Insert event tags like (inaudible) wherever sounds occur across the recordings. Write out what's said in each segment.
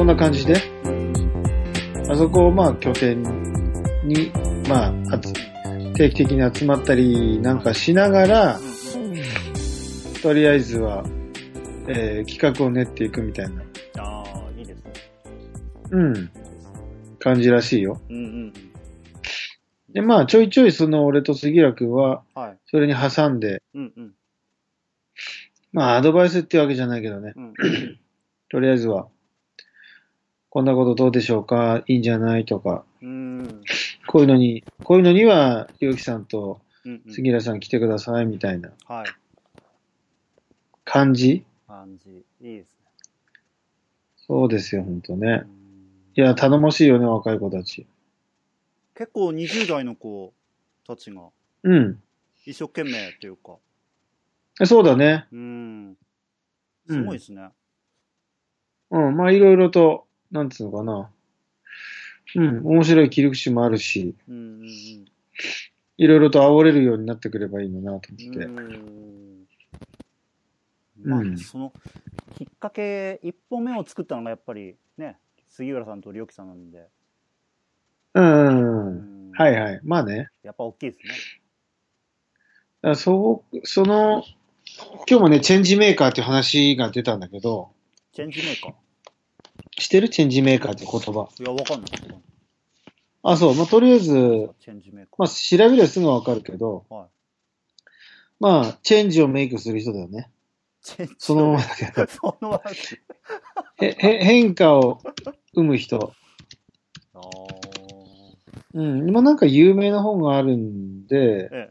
そんな感じで、あそこをまあ拠点に、まあ、定期的に集まったりなんかしながら、とりあえずは、えー企画を練っていくみたいな、ああ、いいですね。うん、感じらしいよ。うんうんうん。で、まあ、ちょいちょいその俺と杉浦くんは、はい。それに挟んで、うんうん。まあ、アドバイスってわけじゃないけどね、うん。とりあえずは、こんなことどうでしょうか？いいんじゃない？とか、うん。こういうのに、こういうのには、りょうきさんとうんうん。杉浦さん来てくださいみたいなはい。感じ？感じ。いいですね。そうですよ、ほんとね。うんいや、頼もしいよね、若い子たち。結構20代の子たちがうん。一生懸命っていうか、そうだね。うん。うんすごいですね。うん、まあ、いろいろと、なんつうのかな。うん、面白い切り口もあるし、うんうんいろいろと煽れるようになってくればいいのなと思って。うん。うんまあ、うんその、きっかけ、一歩目を作ったのがやっぱりね、杉浦さんとりょうきさんなんで、うん、ううん。んはいはい。まあね。やっぱ大きいですね。そう、その、今日もね、チェンジメーカーっていう話が出たんだけど、チェンジメーカー？知ってる？チェンジメーカーって言葉。いや、わかんない。あ、そう。まあ、とりあえず。まあ、調べりゃすぐわかるけど、はい。まあ、チェンジをメイクする人だよね。チェンジそのままだけど。(laughs) そのままへ、へ、変化を生む人。ああ。うん。今なんか有名な本があるんで、ええ。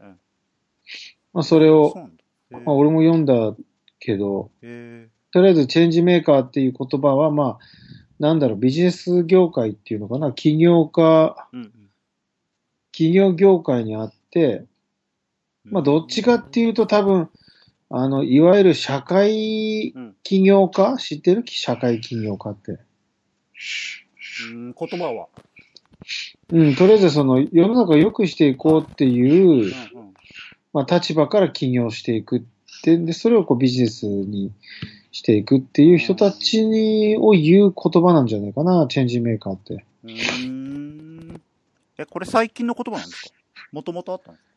まあ、それを、そうなんだ。まあ、俺も読んだけど、えとりあえずチェンジメーカーっていう言葉は、まあ、なんだろう、ビジネス業界っていうのかな、起業家、え。うんうん。企業業界にあって、まあ、どっちかっていうと多分、あの、いわゆる社会うん。起業家？知ってる？社会起業家って。うん、言葉は？うん、とりあえずその、世の中を良くしていこうっていううん、うん。まあ、立場から起業していくって、で、それをこうビジネスにしていくっていう人たちに、を言う言葉なんじゃないかな、チェンジメーカーって。うーん。え、これ最近の言葉なんですか？もともとあったんですか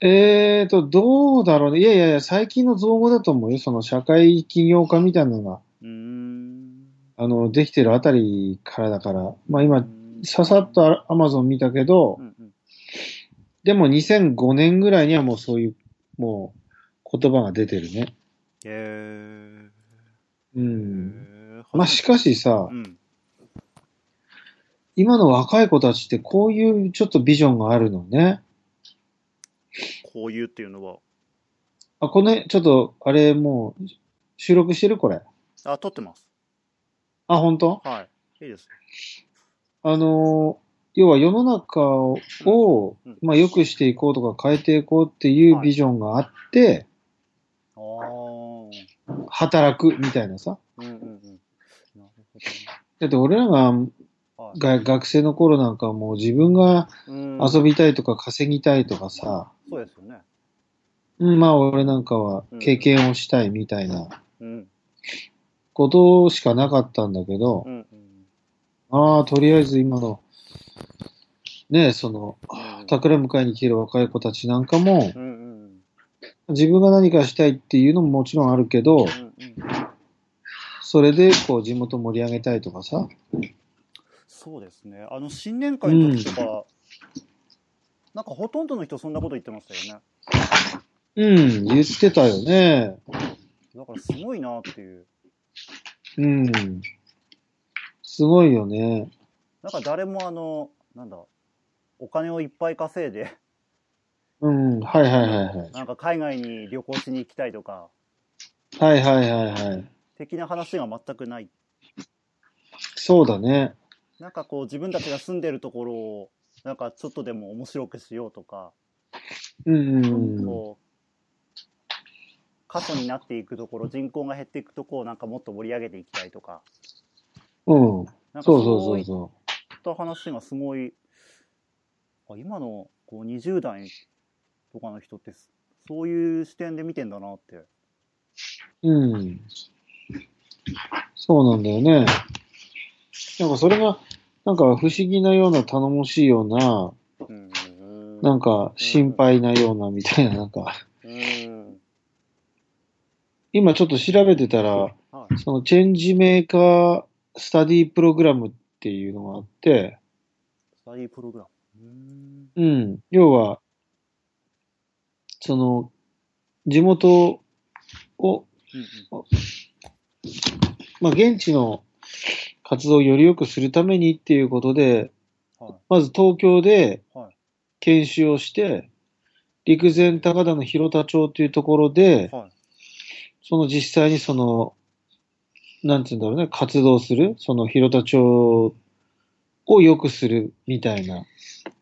えーと、どうだろうね。いやいやいや、最近の造語だと思うよ。その社会起業家みたいなのが、うーん。あの、できてるあたりからだから、まあ今、うんささっとアマゾン見たけどう、んうん。でも2005年ぐらいにはもうそういう、もう言葉が出てるね。えうー。ん。えーまあしかしさう、ん。今の若い子たちってこういうちょっとビジョンがあるのね。こういうっていうのは。あ、これ、ちょっと、あれもう、収録してる？これ。あ、撮ってます。あ、本当？はい。いいです。あのー要は世の中を、うんまあ良くしていこうとか変えていこうっていうビジョンがあって、ああ。うん働くみたいなさ。うんうん。なるほだって俺らが学生の頃なんかもう自分がうん遊びたいとか稼ぎたいとかさ、そうですよね。うん、まあ俺なんかは経験をしたいみたいなうん。ことしかなかったんだけどう、んうん。ああ、とりあえず今の、ねその、うん桜迎えに来てる若い子たちなんかも、うんうん自分が何かしたいっていうのももちろんあるけど、うんうん。それでこう地元盛り上げたいとかさ、そうですね。あの、新年会の時とか、なんかほとんどの人そんなこと言ってましたよね。うん、言ってたよね。だからすごいなっていう。うん。すごいよね。なんか誰もあの、なんだ、お金をいっぱい稼いで、うん、はいはいはいはい。なんか海外に旅行しに行きたいとか、はいはいはいはい。的な話が全くない。そうだね。なんかこう自分たちが住んでるところを、なんかちょっとでも面白くしようとか、うんうん。こう、過疎になっていくところ、人口が減っていくところをなんかもっと盛り上げていきたいとか、うん。なんかそうそうそいっそううそた話がすごい、あ今のこう20代とかの人ってすそういう視点で見てんだなって。う。うん。そうなんだよね。なんかそれが、なんか不思議なような頼もしいような、うん。なんか心配なようなみたいな、なんか、うん。今ちょっと調べてたら、はい。そのチェンジメーカースタディプログラムっていうのがあって、スタディプログラム。うん。うん。要は、その、地元を、うんまあ、現地の活動をより良くするためにっていうことで、うん。はい。まず東京ではい研修をして、陸前高田の広田町というところで、はい。その実際にその、なんて言うんだろうね、活動する、その広田町を良くするみたいな、へ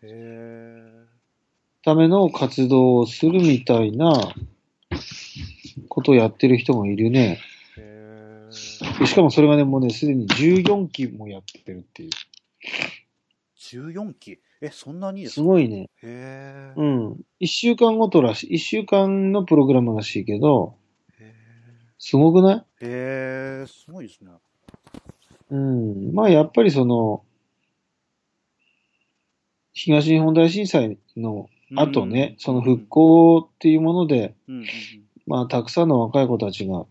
え。ための活動をするみたいなことをやってる人がいるね。しかもそれがね、もうね、すでに14期もやってるっていう。14期？え、そんなにですごいね。へえ。うん。1週間ごとらしい、1週間のプログラムらしいけど、へすごくない？え。へえ、すごいですね。うん。まあやっぱりその、東日本大震災の後ね、その復興っていうもので、まあたくさんの若い子たちが。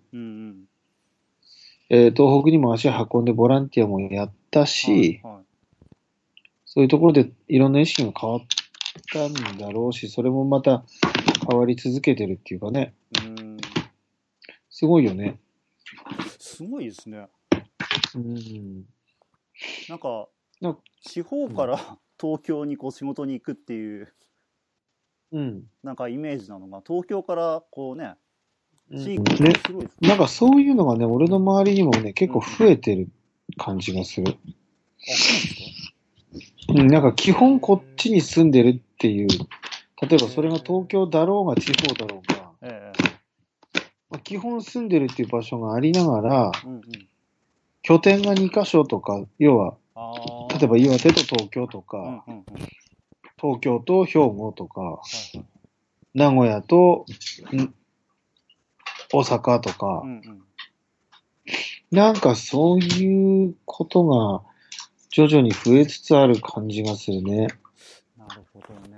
えー東北にも足を運んでボランティアもやったし、はいはいそういうところでいろんな意識が変わったんだろうし、それもまた変わり続けてるっていうかね、うん。すごいよね。すごいですね。うん。なんかな、地方から (laughs) 東京にこう仕事に行くっていう、うん。なんかイメージなのが、東京からこうね、うん地域ですね。なんかそういうのがね、俺の周りにもね、結構増えてる感じがする。うなんなんか基本こっちに住んでるっていう、例えばそれが東京だろうが地方だろうが、えまあ、基本住んでるっていう場所がありながら、え。うんうん。拠点が2カ所とか、要は。例えば岩手と東京とうんか、うんうん。東京と兵庫とか。名古屋と、ん大阪とかう、んうん。なんかそういうことが徐々に増えつつある感じがするね。なるほどね。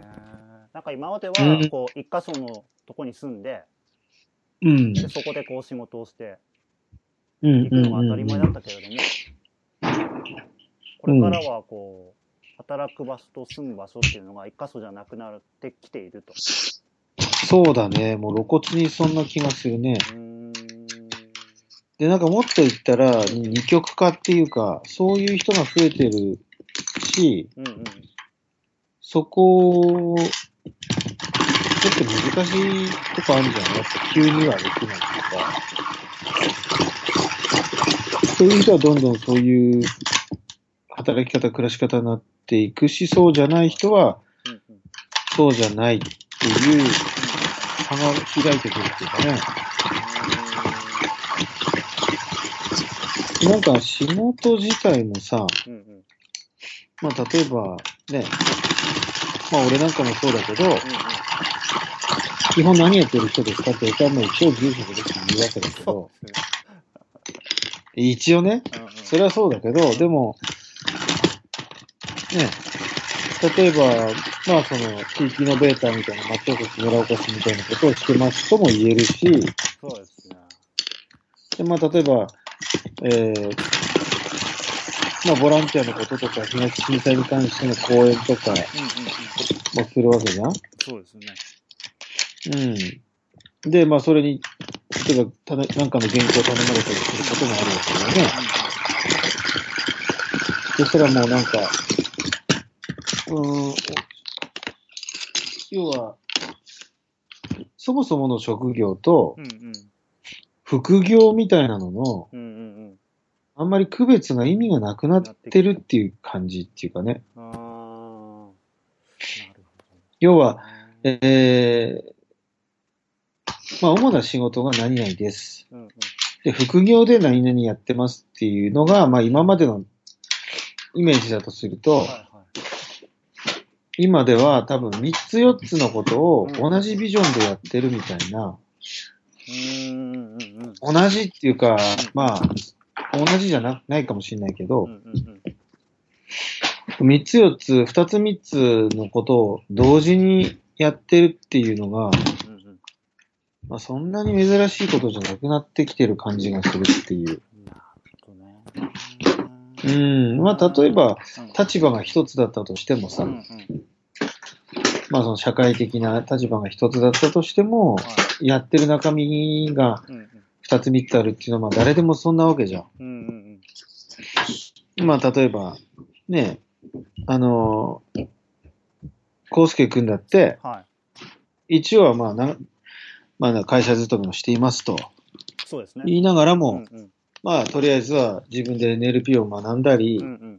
なんか今まではうん、こう、一箇所のとこに住んで、うん。でそこでこう仕事をして、うん行くのが当たり前だったけれども、これからはこう、働く場所と住む場所っていうのが一箇所じゃなくなってきていると。そうだね。もう露骨にそんな気がするね。うーん。で、なんかもっと言ったら、二極化っていうか、そういう人が増えてるし、うんうん。そこ、ちょっと難しいとこあるんじゃない？やっぱ急にはできないとか。そういう人はどんどんそういう働き方、暮らし方になっていくし、そうじゃない人は。そうじゃないっていう差が開いてくるっていうかね。なんか仕事自体もさ。まあ例えばね、まあ俺なんかもそうだけど。基本何やってる人ですかって言ったら、まあ一応住所で言うわけだけど一応ね。それはそうだけど、でも、ね、例えば、まあその、地域イノベーターみたいな、町おこし、村おこしみたいなことをしてますとも言えるし、そうですね。でまあ例えば、えー、まあボランティアのこととか、東震災に関しての講演とか。もするわけじゃんそうですね。うん。で、まあそれに、例えば、ただなんかの原稿を頼まれたりすることもあるわけだよね。そしたらもうなんか、うん、要は、そもそもの職業と。副業みたいなのの、あんまり区別が意味がなくなってるっていう感じっていうかね。要は、えー、まあ主な仕事が何々です。で、副業で何々やってますっていうのが、まあ今までのイメージだとすると、はい。今では多分3つ4つのことをうん同じビジョンでやってるみたいな。同じっていうか、まあ、同じじゃなないかもしれないけどうん、うんうん。三つ四つ、二つ三つのことを同時にやってるっていうのが。まあそんなに珍しいことじゃなくなってきてる感じがするっていう。なるほどね。うん。まあ例えば、うん立場が一つだったとしてもさ、うんうんまあその社会的な立場が一つだったとしても、はいやってる中身がうんうん二つ三つあるっていうのはまあ誰でもそんなわけじゃん。うんうんまあ例えば、ね、あのー、康介くんだって、はい。一応はまあな、まあ会社勤めをしていますとそうですね。言いながらうも、んうんまあとりあえずは自分で NLP を学んだり、うんうん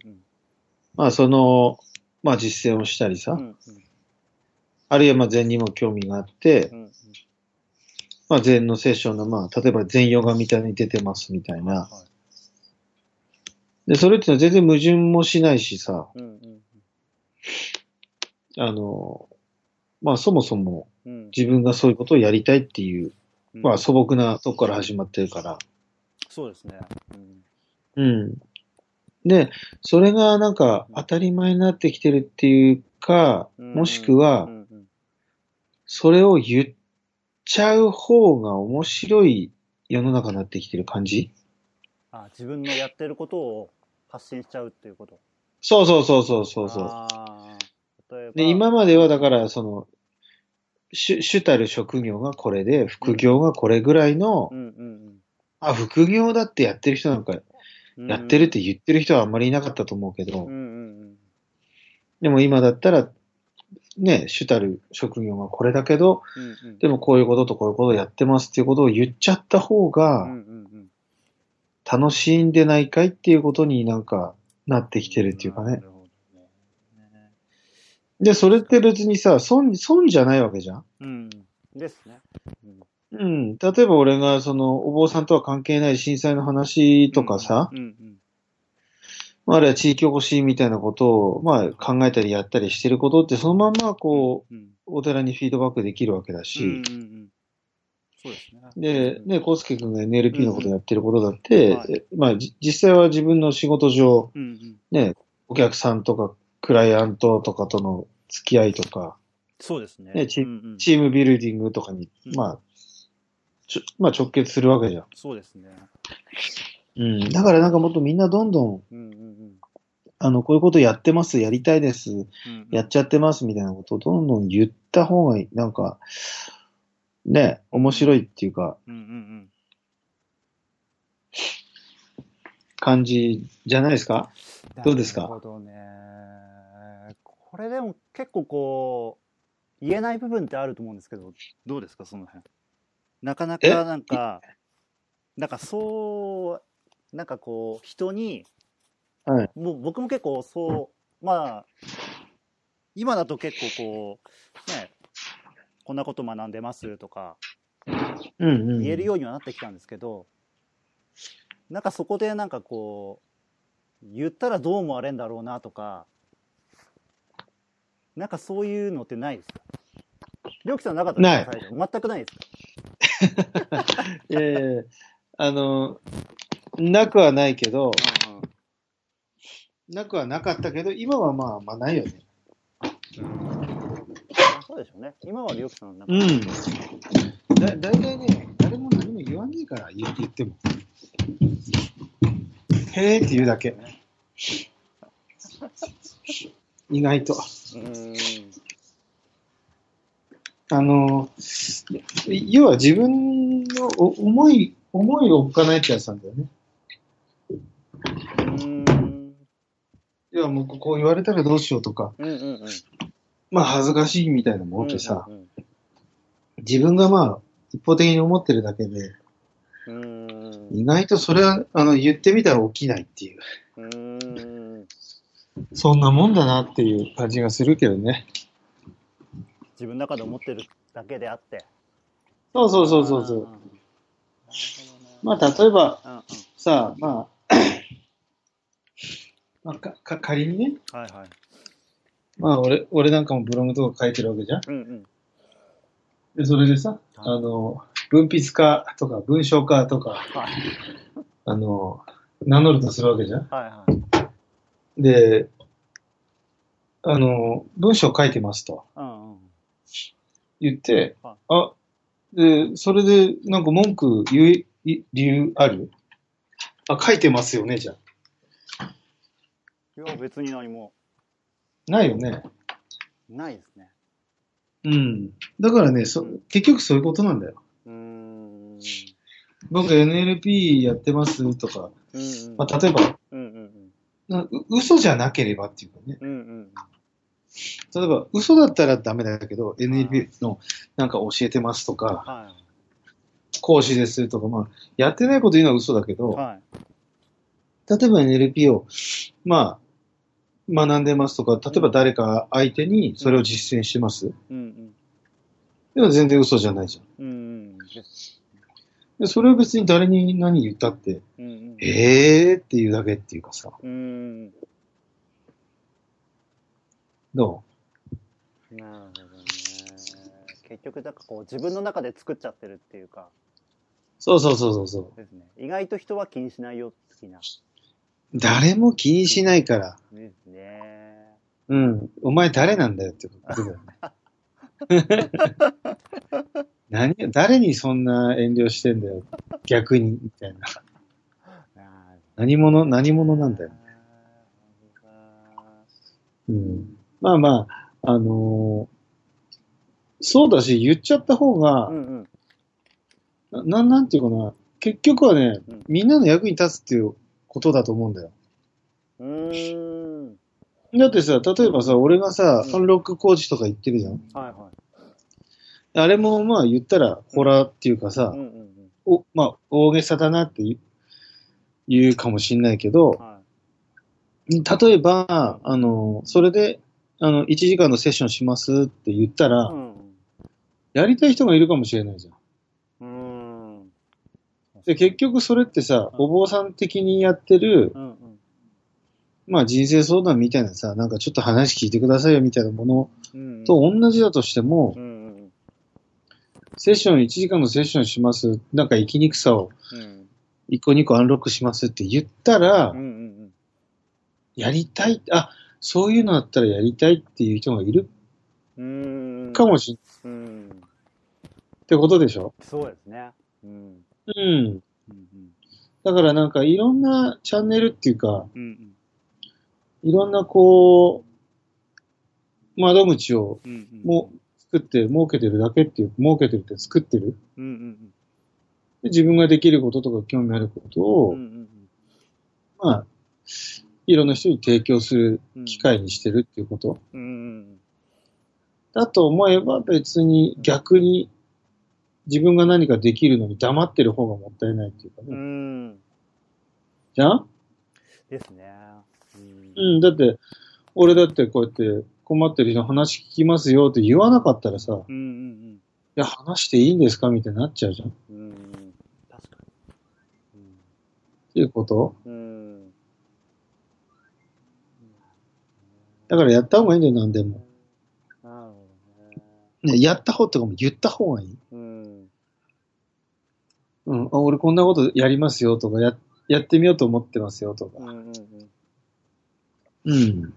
まあその、まあ実践をしたりさ、うんうん。あるいはまあ禅にも興味があってう、んうん。まあ禅のセッションのまあ例えば禅ヨガみたいに出てますみたいな。はで、それってのは全然矛盾もしないしさ、いうんうん。あの、まあそもそもうん。自分がそういうことをやりたいっていう、うん。まあ素朴なとこから始まってるから。そうですね。うんうん。で、それがなんか当たり前になってきてるっていうか、うんもしくはそれを言っちゃう方が面白い世の中になってきてる感じ？あ自分のやってることを発信しちゃうっていうこと。そうそうそうそうそうそう。で、今まではだから、その、主主たる職業がこれで、副業がこれぐらいのう、んうんあ、副業だってやってる人なんか、うん、やってるって言ってる人はあんまりいなかったと思うけどうん、うんでも今だったら、ね、主たる職業がこれだけど、うんうんうんでもこういうこととこういうことをやってますっていうことを言っちゃった方うがんうんうん楽しんでないかいっていうことになんかなってきてるっていうかね。ねで、それって別にさ、損、損じゃないわけじゃんうんですね。うんうん。例えば俺がそのお坊さんとは関係ない震災の話とかさ、うんうん。まああるいは地域おこしみたいなことを、まあ考えたりやったりしてることってそのまんまこう、うんお寺にフィードバックできるわけだうんし、うんうん。そうですね。で、ね、スケ君が NLP のことやってることだって、まあじ実際は自分の仕事上、うんうん。ね、お客さんとかクライアントとかとの付き合いとか、そうですね。ねチうんうん。チームビルディングとかに、うん。まあ、ちょまあ直結するわけじゃん。そうですね。うん。だからなんかもっとみんなどんどん、うんうんうんあの、こういうことやってます、やりたいです、うんうんやっちゃってますみたいなことをどんどん言った方がいい。なんか、ね、面白いっていうか、うんうん感じじゃないですか？うんどうですか？なるほどね。これでも結構こう、言えない部分ってあると思うんですけど、どうですか、その辺。なかなかなんか、なんかそう、なんかこう、人に、はい。もう僕も結構そう、まあ、今だと結構こう、ね、こんなこと学んでますとか。言えるようにはなってきたんですけど、なんかそこでなんかこう、言ったらどう思われんだろうなとか、なんかそういうのってないですか？りょうきさんなかったですか？全くないですか？(laughs) いやいやいやあの、なくはないけど、なくはなかったけど、今はまあ、まあないよね。あそうでしょうね。今はりょうきさんなんか、うん。だ、だいたいね、誰も何も言わねえから、言って言っても。へえって言うだけ。(laughs) 意外と。うーん。あの、要は自分のお思い、思いを置かないってやつなんだよね。うーん。要はもうこう言われたらどうしようとか、うんうんうん。まあ恥ずかしいみたいなもんってさ、うんうん自分がまあ一方的に思ってるだけで、うん。意外とそれはあの言ってみたら起きないっていう、うーん。そんなもんだなっていう感じがするけどね。自分の中で思ってるだけであって。そうそうそうそうそう。まあ例えばあ、うんうん。さ、まあ、まあ、(coughs) かか仮にね、はいはい。まあ俺、俺なんかもブログとか書いてるわけじゃん。うんうん。で、それでさ、あの、文筆家とか文章家とか、はいあの、名乗るとするわけじゃん。はいはい。で、あの、文章書いてますとうんうん。言ってはい、あ、で、それでなんか文句言うい理由ある？あ、書いてますよね、じゃあ。いや、別に何もないよね。ないですね。うん。だからね、そ結局そういうことなんだよ。うーん。うん僕 NLP やってますとか、うん。まあ、例えば、うんうんなう嘘じゃなければっていうかね。うん。うんうん。例えば、嘘だったらダメだけど、NLP のなんか教えてますとか、は講師ですとか、まあ、やってないこと言うのは嘘だけい。ど、はい。例えば NLP を、まあ、学んでますとか、例えば誰か相手にそれを実践してます。うんうん。でも全然嘘じゃないじゃん。うんうん。でそれを別に誰に何言ったって、うんうん。えーっていうだけっていうかさ、うん。どなるほどね。結局、なんかこう、自分の中で作っちゃってるっていうか、うそうそうそうそうそう。ですね。意外と人は気にしないよ、的な。誰も気にしないから、ですね。うん、お前誰なんだよってことだよね。(laughs) 何誰にそんな遠慮してんだよ。逆に、みたいな。何者、何者なんだよ。うん。まあまあ、あのーそうだし、言っちゃった方がう、んうん。なななんていうかな、結局はねうん、みんなの役に立つっていうことだと思うんだよ。うーん。だってさ、例えばさ、俺がさう、んアンロックコーチとか言ってるじゃん。はいはあれもまあ言ったら、ホラーっていうかさい。うん、うんおまあ大げさだなって言うかもしんないけどうん。、は例えば、あの、それで、あの、1時間のセッションしますって言ったい。ら、うんやりたい人がいるかもしれないじゃん。うん。で、結局それってさ、お坊さん的にやってる、うんうん。まあ人生相談みたいなさ、なんかちょっと話聞いてくださいよみたいなものうん。と同じだとしてもう、んうんセッション1時間のセッションします、なんか生きにくさをうん。1個2個アンロックしますって言ったらうんう、んやりたい、あ、そういうのあったらやりたいっていう人がいる。かもしんうん。ってことでしょ？そうですね。うん。うん。うんだからなんかいろんなチャンネルっていうか、うん。うんいろんなこう、窓口をうん。うん。もう作って、設けてるだけっていう、設けてるって作ってる。うんうんで自分ができることとか興味あることを、うん。うんうんまあ、いろんな人に提供するうん。機会にしてるっていうこと？だと思えば別に逆に自分が何かできるのに黙ってる方がもったいないっていうかうね。ん。じゃん？ですね。うんうん、だって、俺だってこうやって困ってる人の話聞きますよって言わなかったらさ、いうんうんや、話していいんですか？みたいになっちゃうじゃん。っうん。うん。確かに。ていうこと？うん。うん。だからやった方がいいんだよ、何でも。なるほどね。ね、やった方とかも言った方がいい。うん。うん、あ俺こんなことやりますよとか、や、やってみようと思ってますよとか。うんうんうん。うん。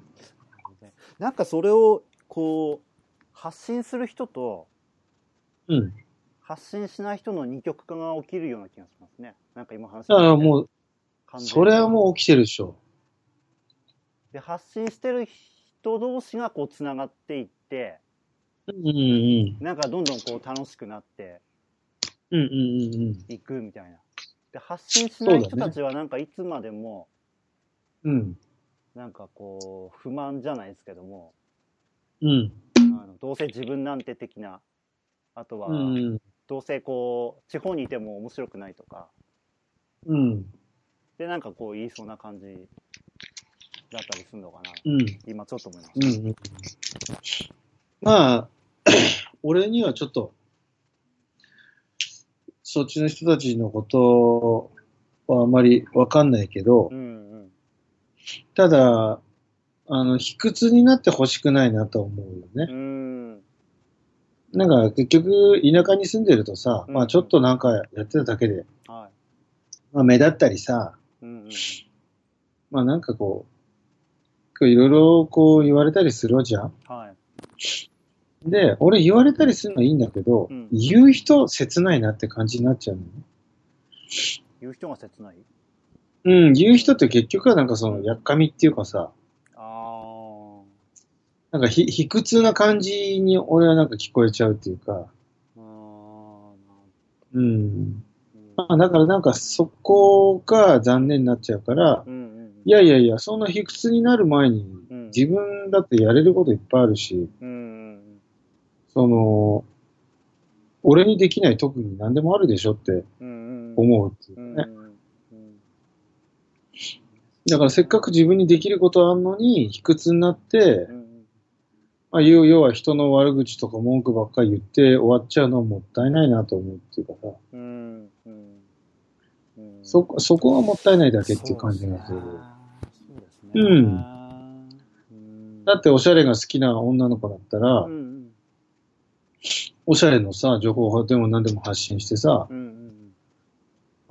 なんかそれをこう発信する人とうん。発信しない人の二極化が起きるような気がしますね。なんか今話だからもう、それはもう起きてるでしょ。で発信してる人同士がこうつながっていってうんうんなんかどんどんこう楽しくなっていくみたいな。で発信しない人たちはなんかいつまでもうん。うん。なんかこう不満じゃないですけどもうん。あのどうせ自分なんて的なあとはうん。どうせこう地方にいても面白くないとかうん。でなんかこう言いそうな感じだったりするのかなうん。今ちょっと思いまうしんうん。まあ、(coughs) 俺にはちょっと、そっちの人たちのことはあまりわかんないけどた。う、んただ、あの、卑屈になってほしくないなと思うよねう。ん。うん。なんか結局、田舎に住んでるとさ、うんまあちょっとなんかやってただけで、はまあ目立ったりさ、い。うんうん。まあなんかこう、構いろいろこう言われたりするじゃんはい。で、俺言われたりするのはいいんだけど、うん言う人切ないなって感じになっちゃうのね。言う人が切ない？うん、言う人って結局はなんかその、やっかみっていうかさ、あなんかひ、卑屈な感じに俺はなんか聞こえちゃうっていうか、ー。あうん。ーうんまあ、だからなんかそこが残念になっちゃうから、うんうんいやいやいや、そんな卑屈になる前にうん。自分だってやれることいっぱいあるし、うんうんその、俺にできない特に何でもあるでしょって思うっていうね。うんだからせっかく自分にできることあるのに、卑屈になってう、んまあ、要要は人の悪口とか文句ばっかり言って終わっちゃうのはもったいないなと思うっていうかさ、うんうん。うん。そこ、そこがもったいないだけっていう感じがする。そうん。うんだっておしゃれが好きな女の子だったら、うんうんおしゃれのさ、情報でも何でも発信してさ、うんうん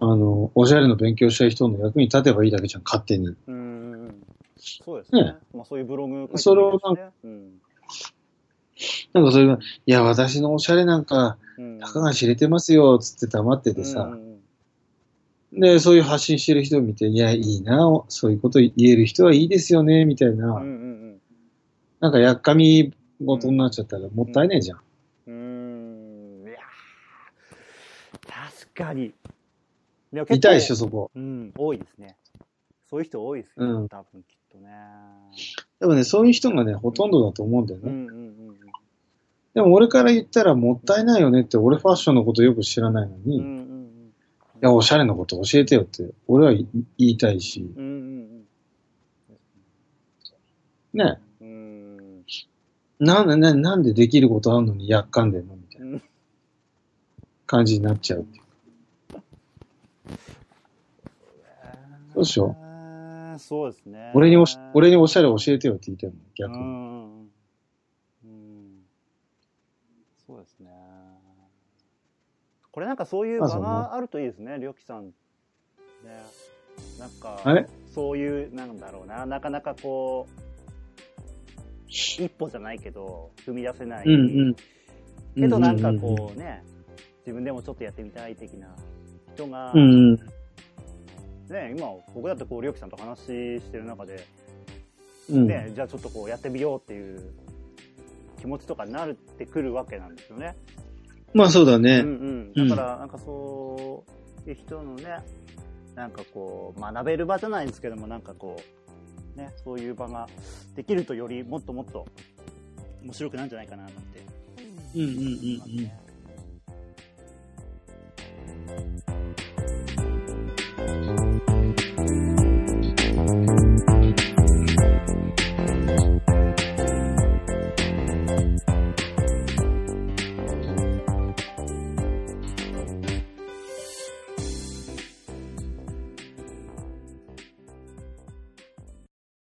あの、おしゃれの勉強したい人の役に立てばいいだけじゃん、勝手に。うんそうですね。ね。まあそういうブログねそれをなんうん。なんかそれが、いや、私のおしゃれなんか、うん。たかが知れてますよ、つって黙っててさ、うんで、そういう発信してる人を見て、いや、いいな、そういうこと言える人はいいですよね、みたいな、うんうんなんかやっかみごとになっちゃったらもったいないじゃん。うん。うん。いやー確かに。でも痛いでしょ、そこ。うん、多いですね。そういう人多いですよ、うん。多分きっとね。でもね、そういう人がね、ほとん。どだと思うん。だよね。うん。うん。うん。でも俺から言ったらもったいないよねって、俺ファッションのことよく知らないのに、うん。や、おしゃれなこと教えてよって、俺は言いたいし、うんうんね、うん。うんなんで、ね、なんでできることあるのにやっかんでんのみたいなうん感じになっちゃうっていう。そうでしょ？えーそうですね。俺におし、俺におしゃれ教えてよって言いたいも逆に。んうんうん。そうですね。これなんかそういう場があるといいですね、りょきさん。ね。なんか、そういう、なんだろうな、なかなかこう、一歩じゃないけど、踏み出せない。うんうん。けどなんかうんこうね、自分でもちょっとやってみたい的な人が、うんうん。ね、今僕だってこう、りょうきさんと話してる中で、うん。ね、じゃあちょっとこうやってみようっていう気持ちとかになってくるわけなんですよね。まあそうだうんね。うん。だからなんかそういう人のね、なんかこう、学べる場じゃないですけども、なんかこう、ね、そういう場ができるとよりもっともっと面白くなるんじゃないかななんてうんうんうんうんね。